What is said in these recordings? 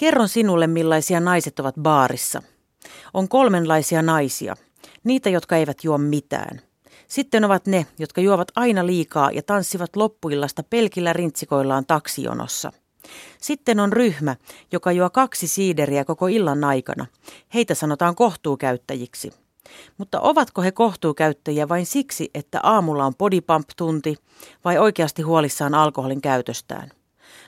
Kerron sinulle, millaisia naiset ovat baarissa. On kolmenlaisia naisia. Niitä, jotka eivät juo mitään. Sitten ovat ne, jotka juovat aina liikaa ja tanssivat loppuillasta pelkillä rintsikoillaan taksijonossa. Sitten on ryhmä, joka juo kaksi siideriä koko illan aikana. Heitä sanotaan kohtuukäyttäjiksi. Mutta ovatko he kohtuukäyttäjiä vain siksi, että aamulla on bodypump-tunti vai oikeasti huolissaan alkoholin käytöstään?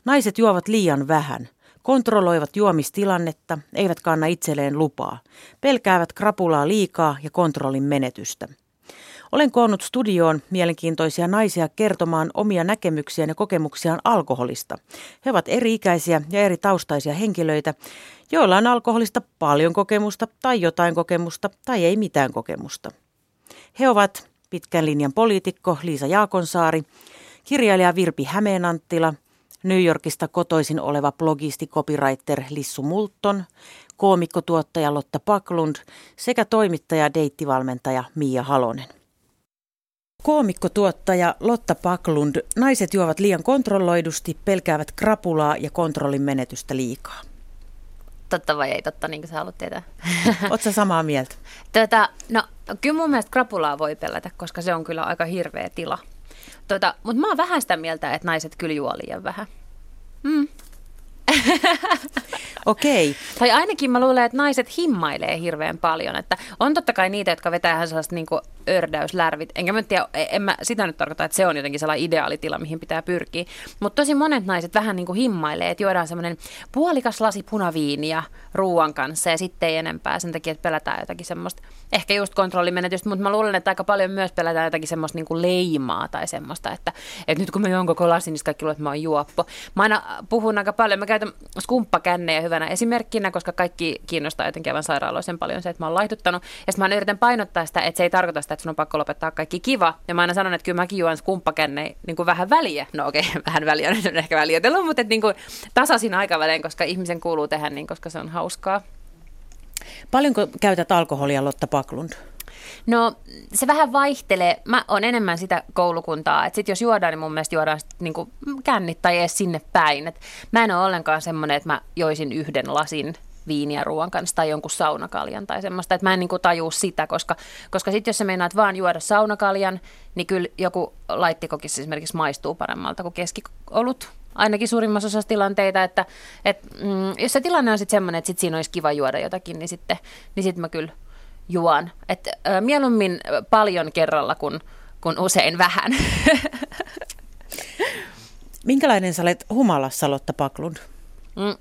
Naiset juovat liian vähän, kontrolloivat juomistilannetta, eivät kanna itselleen lupaa, pelkäävät krapulaa liikaa ja kontrollin menetystä. Olen koonnut studioon mielenkiintoisia naisia kertomaan omia näkemyksiään ja kokemuksiaan alkoholista. He ovat eri-ikäisiä ja eri taustaisia henkilöitä, joilla on alkoholista paljon kokemusta tai jotain kokemusta tai ei mitään kokemusta. He ovat pitkän linjan poliitikko Liisa Jaakonsaari, kirjailija Virpi Hämeenanttila, New Yorkista kotoisin oleva blogisti copywriter Lissu Multon, koomikkotuottaja Lotta Paklund sekä toimittaja deittivalmentaja Mia Halonen. Koomikkotuottaja Lotta Paklund, naiset juovat liian kontrolloidusti, pelkäävät krapulaa ja kontrollin menetystä liikaa. Totta vai ei totta, niin kuin sä haluat tietää? Oletko samaa mieltä? Tätä, no, kyllä mun mielestä krapulaa voi pelätä, koska se on kyllä aika hirveä tila. Tota, mutta mä oon vähän sitä mieltä, että naiset kyllä juo liian vähän. Mm. Okei. Okay. Tai ainakin mä luulen, että naiset himmailee hirveän paljon. Että on totta kai niitä, jotka vetää ihan sellaista niin ördäyslärvit. Enkä mä tiedä, e- en mä sitä nyt tarkoita, että se on jotenkin sellainen ideaalitila, mihin pitää pyrkiä. Mutta tosi monet naiset vähän niin kuin himmailee, että juodaan semmoinen puolikas lasi punaviiniä ruuan kanssa ja sitten ei enempää sen takia, että pelätään jotakin semmoista, ehkä just kontrollimenetystä, mutta mä luulen, että aika paljon myös pelätään jotakin semmoista niin kuin leimaa tai semmoista, että, että nyt kun mä juon koko lasin, niin kaikki luulee, että mä oon juoppo. Mä aina puhun aika paljon, mä käytän skumppakännejä hyvänä esimerkkinä, koska kaikki kiinnostaa jotenkin aivan sairaaloisen paljon se, että mä oon laihduttanut. Ja mä yritän painottaa sitä, että se ei tarkoita sitä, että sun on pakko lopettaa kaikki kiva. Ja mä aina sanon, että kyllä mäkin juon skumppakännejä niin kuin vähän väliä. No okei, okay, vähän väliä nyt on ehkä väliotellut, mutta että niin kuin tasaisin aikavälein, koska ihmisen kuuluu tehdä niin, koska se on hauskaa. Paljonko käytät alkoholia, Lotta Paklund? No se vähän vaihtelee. Mä oon enemmän sitä koulukuntaa, että sit jos juodaan, niin mun mielestä juodaan sit niinku kännit tai edes sinne päin. Et mä en ole ollenkaan semmoinen, että mä joisin yhden lasin viiniä ruoan kanssa tai jonkun saunakaljan tai semmoista, että mä en niin kuin tajuu sitä, koska, koska sitten jos sä meinaat vaan juoda saunakaljan, niin kyllä joku laittikokis esimerkiksi maistuu paremmalta kuin keskiolut, ainakin suurimmassa osassa tilanteita, että, että mm, jos se tilanne on sitten semmoinen, että sit siinä olisi kiva juoda jotakin, niin sitten niin sit mä kyllä juon. Et, äh, mieluummin paljon kerralla kuin, kuin usein vähän. Minkälainen sä olet humalassa, Lotta Paklund? Mm.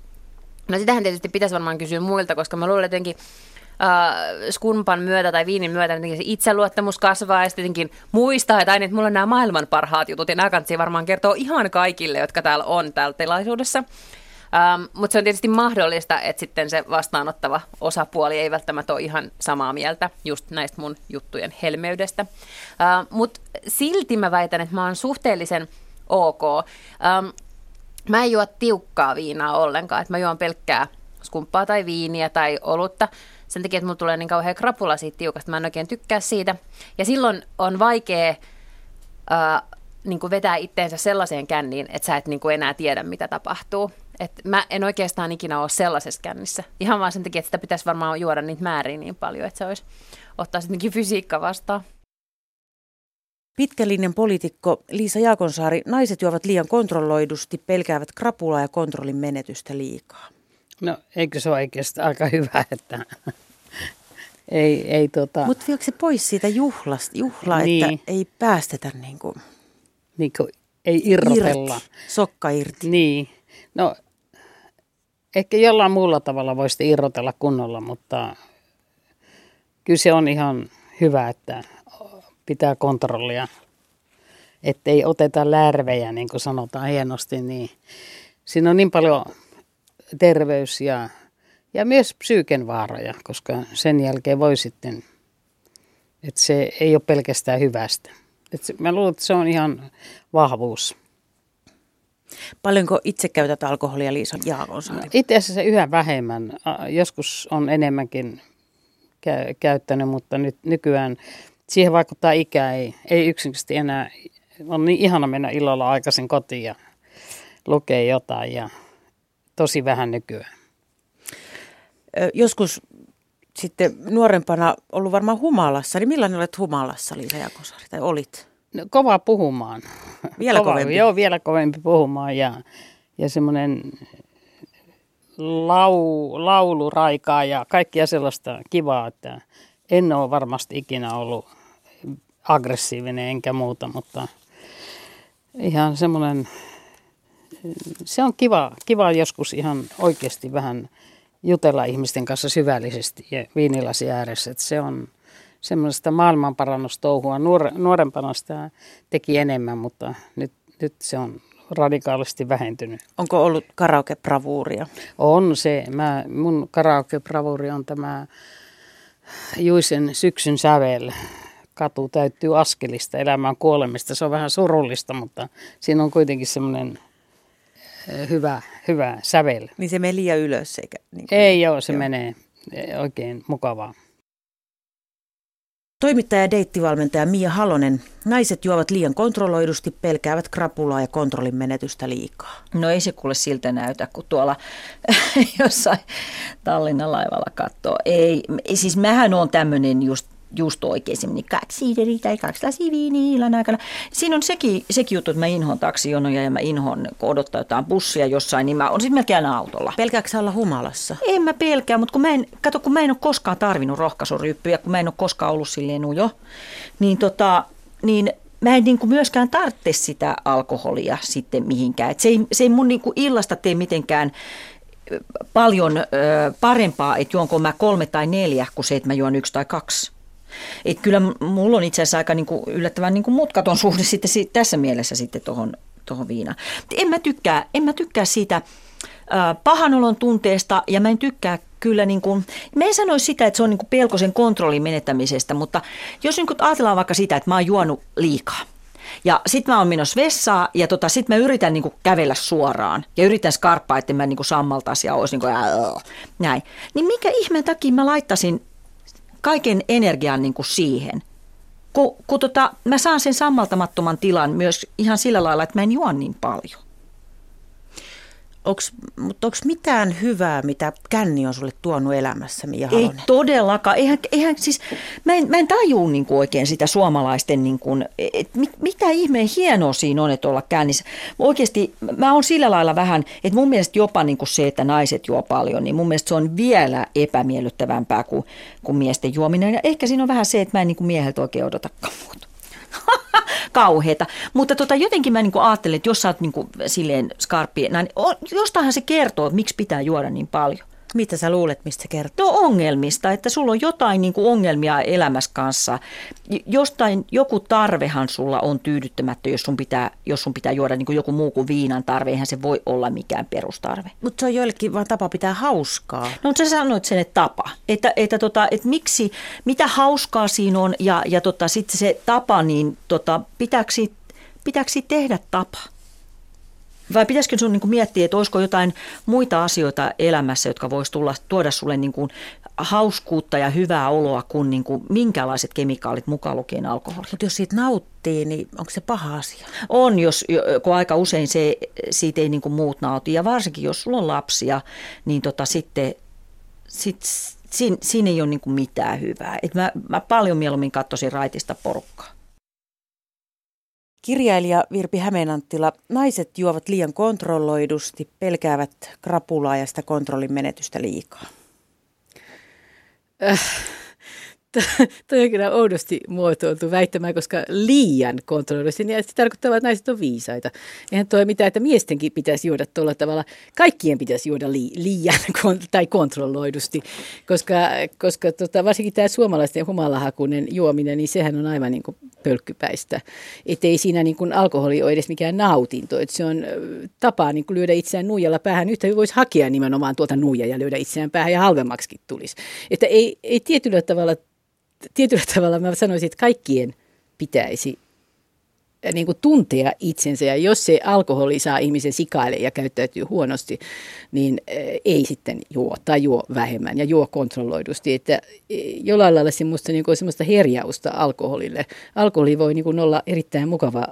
No sitähän tietysti pitäisi varmaan kysyä muilta, koska mä luulen jotenkin, äh, skunpan myötä tai viinin myötä se itseluottamus kasvaa ja sitten jotenkin muistaa, että aina, että mulla on nämä maailman parhaat jutut ja nämä varmaan kertoa ihan kaikille, jotka täällä on täällä tilaisuudessa. Ähm, mutta se on tietysti mahdollista, että sitten se vastaanottava osapuoli ei välttämättä ole ihan samaa mieltä just näistä mun juttujen helmeydestä. Äh, mutta silti mä väitän, että mä oon suhteellisen ok. Ähm, mä en juo tiukkaa viinaa ollenkaan, että mä juon pelkkää skumppaa tai viiniä tai olutta. Sen takia, että mulla tulee niin kauhean krapula siitä tiukasta, mä en oikein tykkää siitä. Ja silloin on vaikea äh, niin kuin vetää itteensä sellaiseen känniin, että sä et niin kuin enää tiedä, mitä tapahtuu. Et mä en oikeastaan ikinä ole sellaisessa kännissä. Ihan vaan sen takia, että sitä pitäisi varmaan juoda niitä määriä niin paljon, että se olisi ottaa sittenkin fysiikka vastaan. Pitkälinjan poliitikko Liisa Jaakonsaari, naiset juovat liian kontrolloidusti, pelkäävät krapulaa ja kontrollin menetystä liikaa. No eikö se ole oikeastaan aika hyvä, että ei, ei tota... Mutta viekö se pois siitä juhlasta, juhlaa, niin. että ei päästetä niin kuin... Niin kuin ei irrotella. Irti, sokka irti. Niin. No ehkä jollain muulla tavalla voisi irrotella kunnolla, mutta kyllä se on ihan hyvä, että pitää kontrollia, ettei oteta lärvejä, niin kuin sanotaan hienosti, niin siinä on niin paljon terveys ja, ja myös psyyken vaaroja, koska sen jälkeen voi sitten, että se ei ole pelkästään hyvästä. Et mä luulen, että se on ihan vahvuus. Paljonko itse käytät alkoholia, Liisa Jaakonsaari? No, itse asiassa yhä vähemmän. Joskus on enemmänkin käyttänyt, mutta nyt nykyään siihen vaikuttaa ikä. Ei, ei yksinkertaisesti enää, on niin ihana mennä illalla aikaisin kotiin ja lukea jotain ja tosi vähän nykyään. joskus sitten nuorempana ollut varmaan humalassa, niin millainen olet humalassa, Liisa Jakosari, tai olit? No, kova puhumaan. Vielä kova, kovempi? Joo, vielä kovempi puhumaan ja, ja semmoinen lau, lauluraikaa ja kaikkia sellaista kivaa, että en ole varmasti ikinä ollut aggressiivinen enkä muuta, mutta ihan semmoinen, se on kiva, kiva joskus ihan oikeasti vähän jutella ihmisten kanssa syvällisesti ja viinilasi ääressä, että se on semmoista maailmanparannustouhua. Nuor, nuorempana sitä teki enemmän, mutta nyt, nyt se on radikaalisti vähentynyt. Onko ollut karaoke-bravuuria? On se. Mä, mun karaoke-bravuuri on tämä Juisen syksyn sävel. Katu täyttyy askelista, elämään kuolemista. Se on vähän surullista, mutta siinä on kuitenkin semmoinen hyvä, hyvä sävel. Niin se menee liian ylös eikä? Niin kuin, Ei joo, se joo. menee eh, oikein mukavaa. Toimittaja ja deittivalmentaja Mia Halonen. Naiset juovat liian kontrolloidusti, pelkäävät krapulaa ja kontrollin menetystä liikaa. No ei se kuule siltä näytä, kun tuolla jossain Tallinnan laivalla katsoo. Ei, siis mähän on tämmöinen just just oikein niin kaksi siideriä tai kaksi lasia viiniä illan aikana. Siinä on sekin, sekin juttu, että mä inhon taksijonoja ja mä inhon, kun odottaa jotain bussia jossain, niin mä on sitten melkein autolla. Pelkääkö olla humalassa? En mä pelkää, mutta kun mä en, kato, kun mä en ole koskaan tarvinnut rohkaisuryppyjä, kun mä en ole koskaan ollut silleen ujo, niin tota, niin mä en niin kuin myöskään tarvitse sitä alkoholia sitten mihinkään. Et se, ei, se ei mun niin kuin illasta tee mitenkään paljon ö, parempaa, että juonko mä kolme tai neljä, kuin se, että mä juon yksi tai kaksi. Et kyllä mulla on itse asiassa aika niinku yllättävän niinku mutkaton suhde sitten tässä mielessä sitten tuohon tohon viinaan. En mä tykkää, en mä tykkää siitä pahanolon tunteesta ja mä en tykkää kyllä, niin kuin, mä en sanoisi sitä, että se on niin kuin pelkosen kontrollin menettämisestä, mutta jos niin kuin ajatellaan vaikka sitä, että mä oon juonut liikaa, ja sitten mä oon menossa vessaa ja tota, sitten mä yritän niinku kävellä suoraan ja yritän skarppaa, että mä niinku sammaltaisi ja olisi niinku, ää, näin. Niin mikä ihmeen takia mä laittasin kaiken energian niin kuin siihen. Kun, kun tota, mä saan sen sammaltamattoman tilan myös ihan sillä lailla, että mä en juo niin paljon. Onks, mutta onko mitään hyvää, mitä känni on sulle tuonut elämässä, Mia Ei todellakaan. Eihän, eihän siis, mä en, mä en tajua niin kuin oikein sitä suomalaisten, niin kuin, et mit, mitä ihmeen hienoa siinä on, että olla kännissä. Oikeasti mä oon sillä lailla vähän, että mun mielestä jopa niin kuin se, että naiset juo paljon, niin mun mielestä se on vielä epämiellyttävämpää kuin, kuin miesten juominen. Ja ehkä siinä on vähän se, että mä en niin kuin mieheltä oikein odotakaan muuta. kauheita. Mutta tota, jotenkin mä niin kuin ajattelen, että jos sä oot niin kuin, silleen skarppi, niin jostainhan se kertoo, että miksi pitää juoda niin paljon. Mitä sä luulet, mistä se kertoo? No ongelmista, että sulla on jotain niin kuin ongelmia elämässä kanssa. Jostain, joku tarvehan sulla on tyydyttämättä, jos sun pitää, jos sun pitää juoda niin kuin joku muu kuin viinan tarve. Eihän se voi olla mikään perustarve. Mutta se on joillekin vaan tapa pitää hauskaa. No sä sanoit sen, että tapa. Että, että, tota, että miksi, mitä hauskaa siinä on ja, ja tota, sitten se tapa, niin tota, pitääkö, pitääkö tehdä tapa? Vai pitäisikö sun niin miettiä, että olisiko jotain muita asioita elämässä, jotka voisi tulla, tuoda sulle niin kuin hauskuutta ja hyvää oloa kuin, niin kuin minkälaiset kemikaalit mukaan lukien alkoholi. Mutta jos siitä nauttii, niin onko se paha asia? On, jos, kun aika usein se, siitä ei niin kuin muut nauti. Ja varsinkin jos sulla on lapsia, niin tota, sitten sit, siinä, siinä ei ole niin kuin mitään hyvää. Et mä, mä paljon mieluummin katsoisin raitista porukkaa. Kirjailija Virpi Hämeenanttila, naiset juovat liian kontrolloidusti, pelkäävät krapulaa ja sitä kontrollin menetystä liikaa. Äh, Tuo on kyllä oudosti muotoiltu väittämään, koska liian kontrolloidusti, niin se tarkoittaa, että naiset on viisaita. Eihän tuo mitään, että miestenkin pitäisi juoda tuolla tavalla. Kaikkien pitäisi juoda li, liian tai kontrolloidusti, koska, koska tota, varsinkin tämä suomalaisten humalahakunen juominen, niin sehän on aivan niin kuin pölkkypäistä. Että ei siinä niin kuin alkoholi ole edes mikään nautinto, että se on tapa niin kuin lyödä itseään nuijalla päähän. Yhtä voisi hakea nimenomaan tuota nuijaa ja lyödä itseään päähän ja halvemmaksikin tulisi. Että ei, ei tietyllä tavalla tietyllä tavalla mä sanoisin, että kaikkien pitäisi äh, niin kuin tuntea itsensä ja jos se alkoholi saa ihmisen sikaille ja käyttäytyy huonosti, niin äh, ei sitten juo tai juo vähemmän ja juo kontrolloidusti. Että äh, jollain lailla semmoista, niin kuin semmoista herjausta alkoholille. Alkoholi voi niin kuin olla erittäin mukava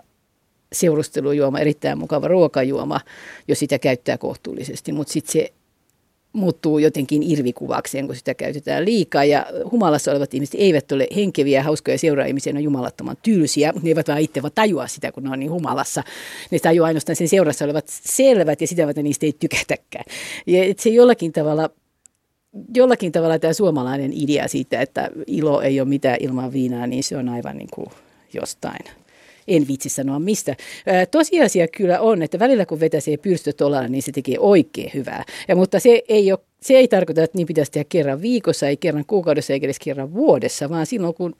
seurustelujuoma, erittäin mukava ruokajuoma, jos sitä käyttää kohtuullisesti, mutta sitten se muuttuu jotenkin irvikuvakseen, kun sitä käytetään liikaa. Ja humalassa olevat ihmiset eivät ole henkeviä, hauskoja seuraajimisia, ne on jumalattoman tylsiä, mutta ne eivät vaan itse vaan tajua sitä, kun ne on niin humalassa. Ne tajuaa ainoastaan sen seurassa olevat selvät ja sitä varten niistä ei tykätäkään. Ja se jollakin tavalla jollakin tavalla tämä suomalainen idea siitä, että ilo ei ole mitään ilman viinaa, niin se on aivan niin kuin jostain en vitsi sanoa mistä. Tosiasia kyllä on, että välillä kun vetäisee pyrstötolalla, niin se tekee oikein hyvää. Ja, mutta se ei, ole, se ei tarkoita, että niin pitäisi tehdä kerran viikossa, ei kerran kuukaudessa, eikä edes kerran vuodessa, vaan silloin kun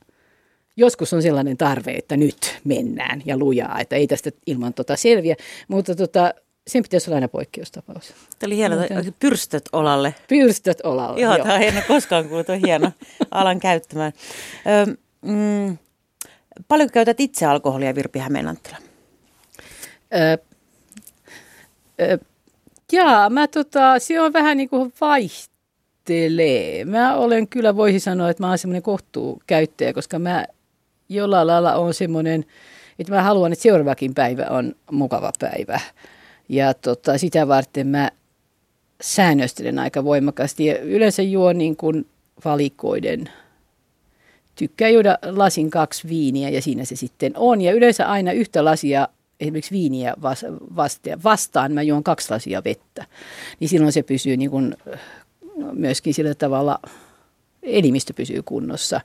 joskus on sellainen tarve, että nyt mennään ja lujaa, että ei tästä ilman tota selviä. Mutta tota, sen pitäisi olla aina poikkeustapaus. Tämä oli hieno, pyrstöt olalle. Pyrstöt olalle, joo. joo. Tämä on hieno, koskaan kuullut, on hieno alan käyttämään. Ö, mm, Paljon käytät itse alkoholia, Virpi Hämeenanttila? Öö, öö, jaa, mä tota, se on vähän niin kuin vaihtelee. Mä olen kyllä, voisi sanoa, että mä oon semmoinen kohtuukäyttäjä, koska mä jollain lailla on semmoinen, että mä haluan, että seuraavakin päivä on mukava päivä. Ja tota, sitä varten mä säännöstelen aika voimakkaasti ja yleensä juon niin kuin valikoiden – tykkää juoda lasin kaksi viiniä ja siinä se sitten on. Ja yleensä aina yhtä lasia esimerkiksi viiniä vastaan, mä juon kaksi lasia vettä. Niin silloin se pysyy niin kuin myöskin sillä tavalla, elimistö pysyy kunnossa.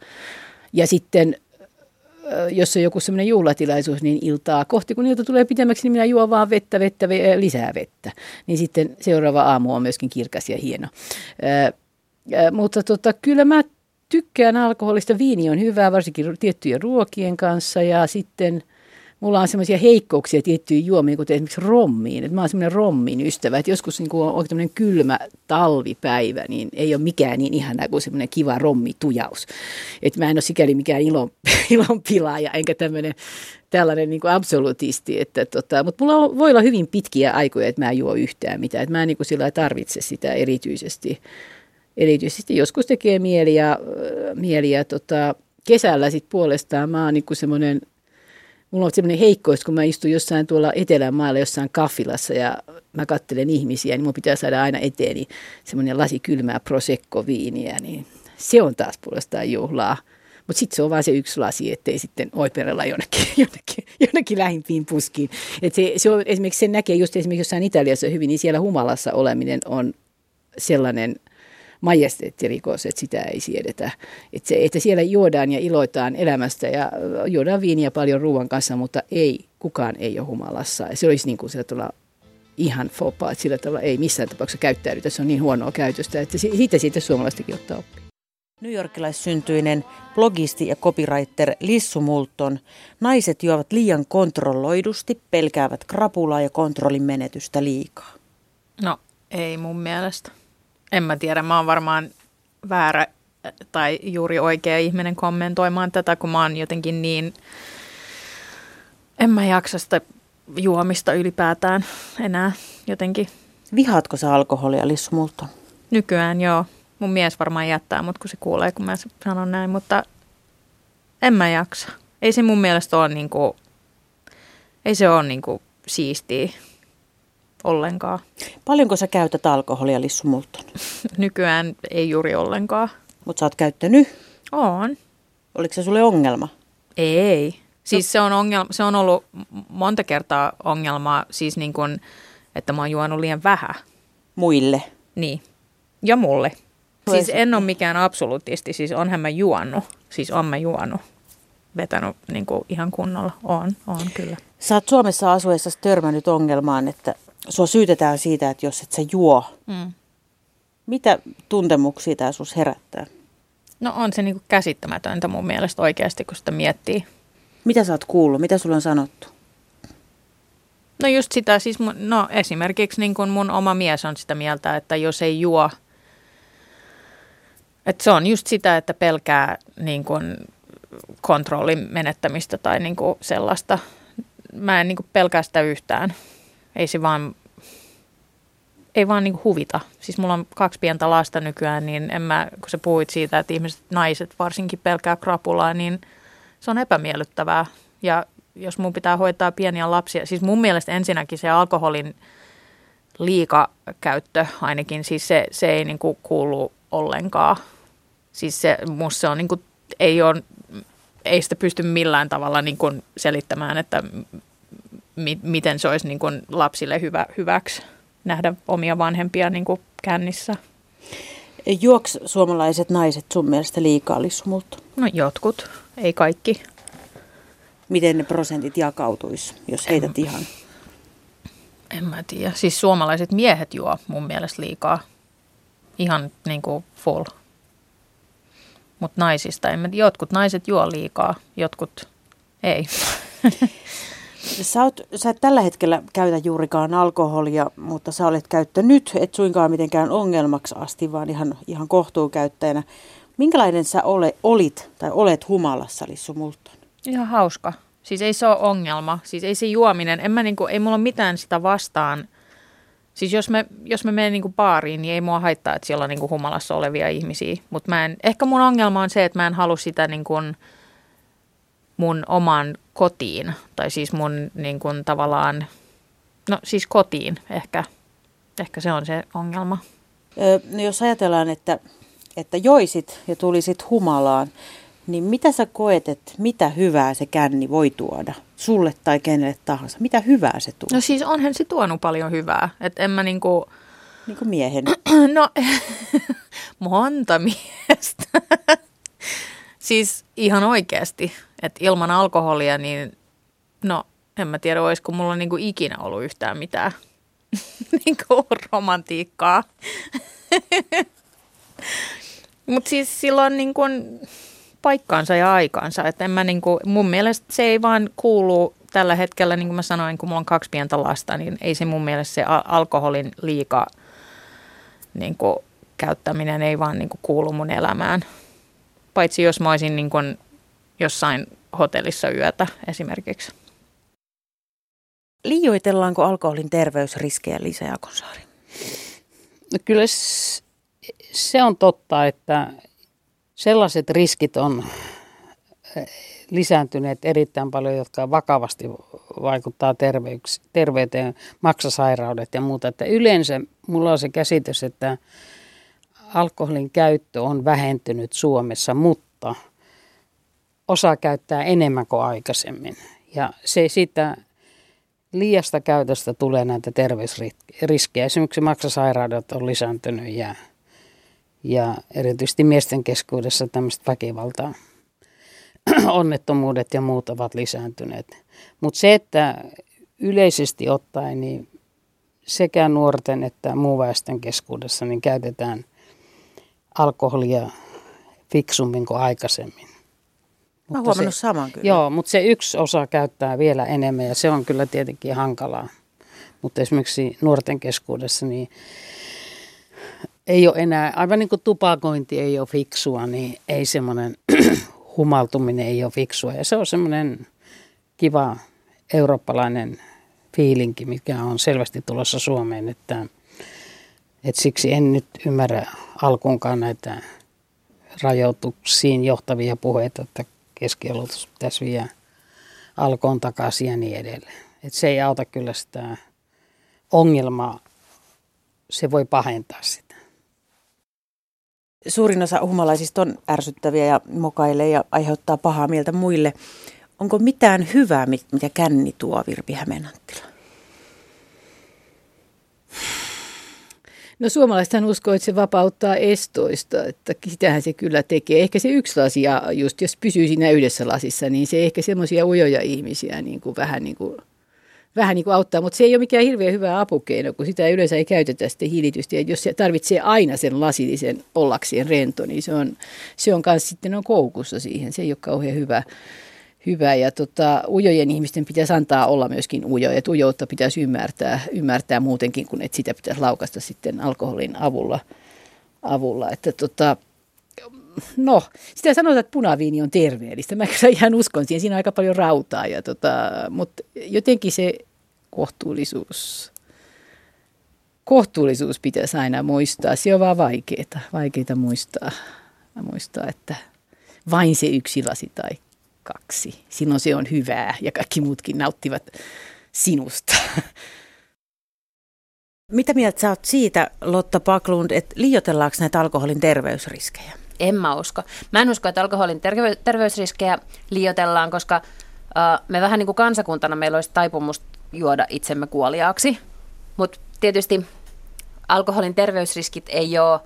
Ja sitten jos on joku semmoinen juhlatilaisuus, niin iltaa kohti, kun ilta tulee pitemmäksi, niin minä juon vaan vettä, vettä, lisää vettä. Niin sitten seuraava aamu on myöskin kirkas ja hieno. Mutta tota, kyllä mä tykkään alkoholista. Viini on hyvää, varsinkin tiettyjen ruokien kanssa ja sitten mulla on semmoisia heikkouksia tiettyihin juomiin, kuten esimerkiksi rommiin. Et mä oon semmoinen rommin ystävä, että joskus niin kun on tämmöinen kylmä talvipäivä, niin ei ole mikään niin ihana kuin semmoinen kiva rommitujaus. Et mä en ole sikäli mikään ilon, ilon pilaaja, enkä tämmöinen tällainen niin absolutisti, että tota, mutta mulla on, voi olla hyvin pitkiä aikoja, että mä en juo yhtään mitään, että mä en niin sillä tarvitse sitä erityisesti erityisesti joskus tekee mieli ja, mieli ja tota, kesällä sitten puolestaan mä oon niinku semmoinen, mulla on semmoinen heikkous, kun mä istun jossain tuolla Etelänmaalla jossain kaffilassa ja mä kattelen ihmisiä, niin mun pitää saada aina eteeni semmoinen lasi kylmää prosecco-viiniä, niin se on taas puolestaan juhlaa. Mutta sitten se on vain se yksi lasi, ettei sitten oiperella jonnekin, jonnekin, jonnekin lähimpiin puskiin. Et se, se on, esimerkiksi sen näkee just esimerkiksi jossain Italiassa hyvin, niin siellä humalassa oleminen on sellainen – majesteettirikos, että sitä ei siedetä. Että, se, että siellä juodaan ja iloitaan elämästä ja juodaan viiniä paljon ruoan kanssa, mutta ei, kukaan ei ole humalassa. Ja se olisi niin kuin sillä tavalla ihan fopa, että sillä tavalla ei missään tapauksessa käyttäydytä. Se on niin huonoa käytöstä, että siitä siitä suomalaistakin ottaa oppia. Newyorkilaissyntyinen blogisti ja copywriter Lissu Multon. Naiset juovat liian kontrolloidusti, pelkäävät krapulaa ja kontrollin menetystä liikaa. No, ei mun mielestä en mä tiedä, mä oon varmaan väärä tai juuri oikea ihminen kommentoimaan tätä, kun mä oon jotenkin niin, en mä jaksa sitä juomista ylipäätään enää jotenkin. Vihaatko sä alkoholia, Lissu Multo? Nykyään joo. Mun mies varmaan jättää mut, kun se kuulee, kun mä sanon näin, mutta en mä jaksa. Ei se mun mielestä ole niinku, ei se ole niinku siistiä ollenkaan. Paljonko sä käytät alkoholia, Lissu Multon? Nykyään ei juuri ollenkaan. Mutta sä oot käyttänyt? On. Oliko se sulle ongelma? Ei. Siis se on, ongelma, se on ollut monta kertaa ongelma, siis niin kuin, että mä oon juonut liian vähän. Muille? Niin. Ja mulle. Siis en ole mikään absoluutisti, siis onhan mä juonut. Siis on mä juonut. Vetänyt niin kuin ihan kunnolla. On, on kyllä. Sä oot Suomessa asuessa törmännyt ongelmaan, että sua syytetään siitä, että jos et sä juo. Mm. Mitä tuntemuksia tämä sus herättää? No on se niinku käsittämätöntä mun mielestä oikeasti, kun sitä miettii. Mitä sä oot kuullut? Mitä sulla on sanottu? No just sitä, siis mun, no esimerkiksi niin kun mun oma mies on sitä mieltä, että jos ei juo, että se on just sitä, että pelkää niin kun kontrollin menettämistä tai niin kuin sellaista. Mä en niin kuin pelkää sitä yhtään ei se vaan, ei vaan niin huvita. Siis mulla on kaksi pientä lasta nykyään, niin en mä, kun sä puhuit siitä, että ihmiset, naiset varsinkin pelkää krapulaa, niin se on epämiellyttävää. Ja jos mun pitää hoitaa pieniä lapsia, siis mun mielestä ensinnäkin se alkoholin liikakäyttö ainakin, siis se, se ei niin kuin kuulu ollenkaan. Siis se, musta se on niin kuin, ei, ole, ei sitä pysty millään tavalla niin kuin selittämään, että mi, miten se olisi niin kuin lapsille hyvä, hyväksi nähdä omia vanhempia niin kuin kännissä. Juoks suomalaiset naiset sun mielestä liikaa lissumulta? No jotkut, ei kaikki. Miten ne prosentit jakautuisi, jos heität ihan? En mä tiedä. Siis suomalaiset miehet juo mun mielestä liikaa. Ihan niin kuin full. Mutta naisista, en mä, jotkut naiset juo liikaa, jotkut ei. Sä, oot, sä et tällä hetkellä käytä juurikaan alkoholia, mutta sä olet käyttänyt, et suinkaan mitenkään ongelmaksi asti, vaan ihan, ihan kohtuukäyttäjänä. Minkälainen sä ole, olit tai olet humalassa, Lissu Multon? Ihan hauska. Siis ei se ole ongelma. Siis ei se juominen, en mä niinku, ei mulla ole mitään sitä vastaan. Siis jos me, jos me menen niinku baariin, niin ei mua haittaa, että siellä on niinku humalassa olevia ihmisiä. Mutta ehkä mun ongelma on se, että mä en halua sitä niinku mun oman kotiin. Tai siis mun niinku tavallaan, no siis kotiin ehkä. Ehkä se on se ongelma. Öö, no jos ajatellaan, että, että joisit ja tulisit humalaan, niin mitä sä koet, että mitä hyvää se känni voi tuoda sulle tai kenelle tahansa? Mitä hyvää se tuo? No siis onhan se tuonut paljon hyvää. Että en mä niinku... Niin kuin miehen. No, monta miestä. siis ihan oikeasti. Että ilman alkoholia, niin no en mä tiedä, olisiko mulla niinku ikinä ollut yhtään mitään niinku romantiikkaa. Mutta siis silloin niin kun, paikkaansa ja aikaansa. Että en mä niin kuin, mun mielestä se ei vaan kuulu tällä hetkellä, niin kuin mä sanoin, kun mulla on kaksi pientä lasta, niin ei se mun mielestä se alkoholin liika niin kuin, käyttäminen ei vaan niin kuin, kuulu mun elämään. Paitsi jos mä olisin niin kuin, jossain hotellissa yötä esimerkiksi. Liioitellaanko alkoholin terveysriskejä Liisa Jaakonsaari? No kyllä se on totta, että sellaiset riskit on eh, lisääntyneet erittäin paljon, jotka vakavasti vaikuttaa terveyteen, maksasairaudet ja muuta. Että yleensä mulla on se käsitys, että alkoholin käyttö on vähentynyt Suomessa, mutta osa käyttää enemmän kuin aikaisemmin. Ja se sitä liiasta käytöstä tulee näitä terveysriskejä. Esimerkiksi maksasairaudet on lisääntynyt ja ja erityisesti miesten keskuudessa tämmöistä väkivaltaa, onnettomuudet ja muut ovat lisääntyneet. Mutta se, että yleisesti ottaen niin sekä nuorten että muun väestön keskuudessa niin käytetään alkoholia fiksummin kuin aikaisemmin. Mä oon huomannut se, saman kyllä. Joo, mutta se yksi osa käyttää vielä enemmän ja se on kyllä tietenkin hankalaa. Mutta esimerkiksi nuorten keskuudessa niin ei ole enää, aivan niin kuin tupakointi ei ole fiksua, niin ei semmoinen humaltuminen ei ole fiksua. Ja se on semmoinen kiva eurooppalainen fiilinki, mikä on selvästi tulossa Suomeen, että, että siksi en nyt ymmärrä alkuunkaan näitä rajoituksiin johtavia puheita, että keskiolutus pitäisi viedä alkoon takaisin ja niin edelleen. Että se ei auta kyllä sitä ongelmaa, se voi pahentaa sitä suurin osa humalaisista on ärsyttäviä ja mokailee ja aiheuttaa pahaa mieltä muille. Onko mitään hyvää, mitä känni tuo Virpi Hämeenanttila? No suomalaisethan uskoo, että se vapauttaa estoista, että sitähän se kyllä tekee. Ehkä se yksi lasia, just jos pysyy siinä yhdessä lasissa, niin se ehkä semmoisia ujoja ihmisiä niin kuin vähän niin kuin vähän niin kuin auttaa, mutta se ei ole mikään hirveän hyvä apukeino, kun sitä yleensä ei käytetä sitten hiilitysti. Ja jos se tarvitsee aina sen lasillisen ollakseen rento, niin se on, se on kanssa sitten on koukussa siihen. Se ei ole kauhean hyvä. Hyvä. Ja tota, ujojen ihmisten pitäisi antaa olla myöskin ujo, että ujoutta pitäisi ymmärtää, ymmärtää muutenkin, kun että sitä pitäisi laukasta sitten alkoholin avulla. avulla. Että tota, no, sitä sanotaan, että punaviini on terveellistä. Mä ihan uskon siihen. Siinä on aika paljon rautaa, ja tota, mutta jotenkin se kohtuullisuus, kohtuullisuus pitäisi aina muistaa. Se on vaan vaikeaa, vaikeaa muistaa, muistaa, että vain se yksi lasi tai kaksi. Silloin se on hyvää ja kaikki muutkin nauttivat sinusta. Mitä mieltä sä oot siitä, Lotta Paklund, että liioitellaanko näitä alkoholin terveysriskejä? En mä usko. Mä en usko, että alkoholin terve- terveysriskejä liioitellaan, koska uh, me vähän niin kuin kansakuntana meillä olisi taipumus juoda itsemme kuoliaaksi. Mutta tietysti alkoholin terveysriskit ei ole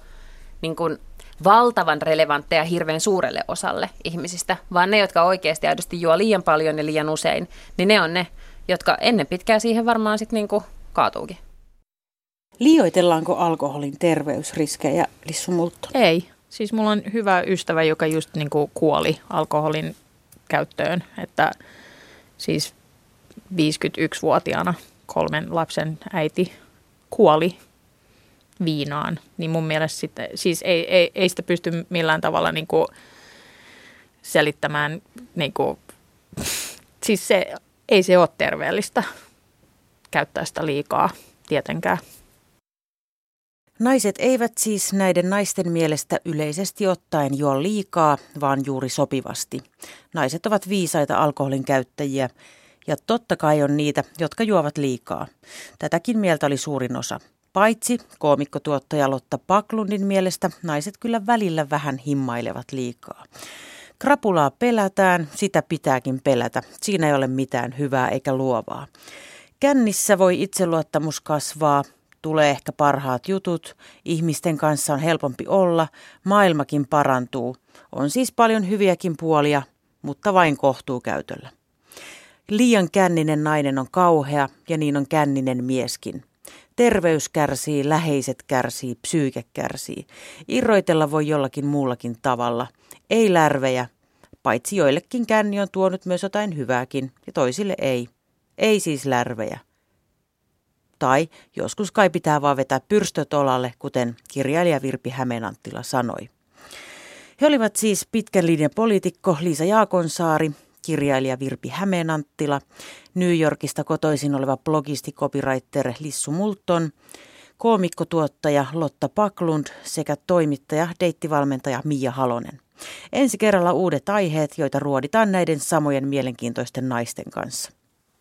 niin kuin valtavan relevantteja hirveän suurelle osalle ihmisistä, vaan ne, jotka oikeasti aidosti juo liian paljon ja liian usein, niin ne on ne, jotka ennen pitkää siihen varmaan sitten niin kaatuukin. Liioitellaanko alkoholin terveysriskejä, Lissu Multto? Ei. Siis mulla on hyvä ystävä, joka just niin kuin kuoli alkoholin käyttöön, että siis 51-vuotiaana kolmen lapsen äiti kuoli viinaan, niin mun mielestä sitten, siis ei, ei, ei sitä pysty millään tavalla niin kuin selittämään, niin kuin, siis se, ei se ole terveellistä käyttää sitä liikaa tietenkään. Naiset eivät siis näiden naisten mielestä yleisesti ottaen juo liikaa, vaan juuri sopivasti. Naiset ovat viisaita alkoholin käyttäjiä ja totta kai on niitä, jotka juovat liikaa. Tätäkin mieltä oli suurin osa. Paitsi koomikkotuottaja Lotta Paklundin mielestä naiset kyllä välillä vähän himmailevat liikaa. Krapulaa pelätään, sitä pitääkin pelätä. Siinä ei ole mitään hyvää eikä luovaa. Kännissä voi itseluottamus kasvaa, tulee ehkä parhaat jutut, ihmisten kanssa on helpompi olla, maailmakin parantuu. On siis paljon hyviäkin puolia, mutta vain kohtuukäytöllä. Liian känninen nainen on kauhea ja niin on känninen mieskin. Terveys kärsii, läheiset kärsii, psyyke kärsii. Irroitella voi jollakin muullakin tavalla. Ei lärvejä, paitsi joillekin känni on tuonut myös jotain hyvääkin ja toisille ei. Ei siis lärvejä. Tai joskus kai pitää vaan vetää pyrstöt olalle, kuten kirjailija Virpi Hämeenanttila sanoi. He olivat siis pitkän linjan poliitikko Liisa Jaakonsaari, kirjailija Virpi Hämeenanttila, New Yorkista kotoisin oleva blogisti copywriter Lissu Multon, koomikkotuottaja Lotta Paklund sekä toimittaja, deittivalmentaja Mia Halonen. Ensi kerralla uudet aiheet, joita ruoditaan näiden samojen mielenkiintoisten naisten kanssa.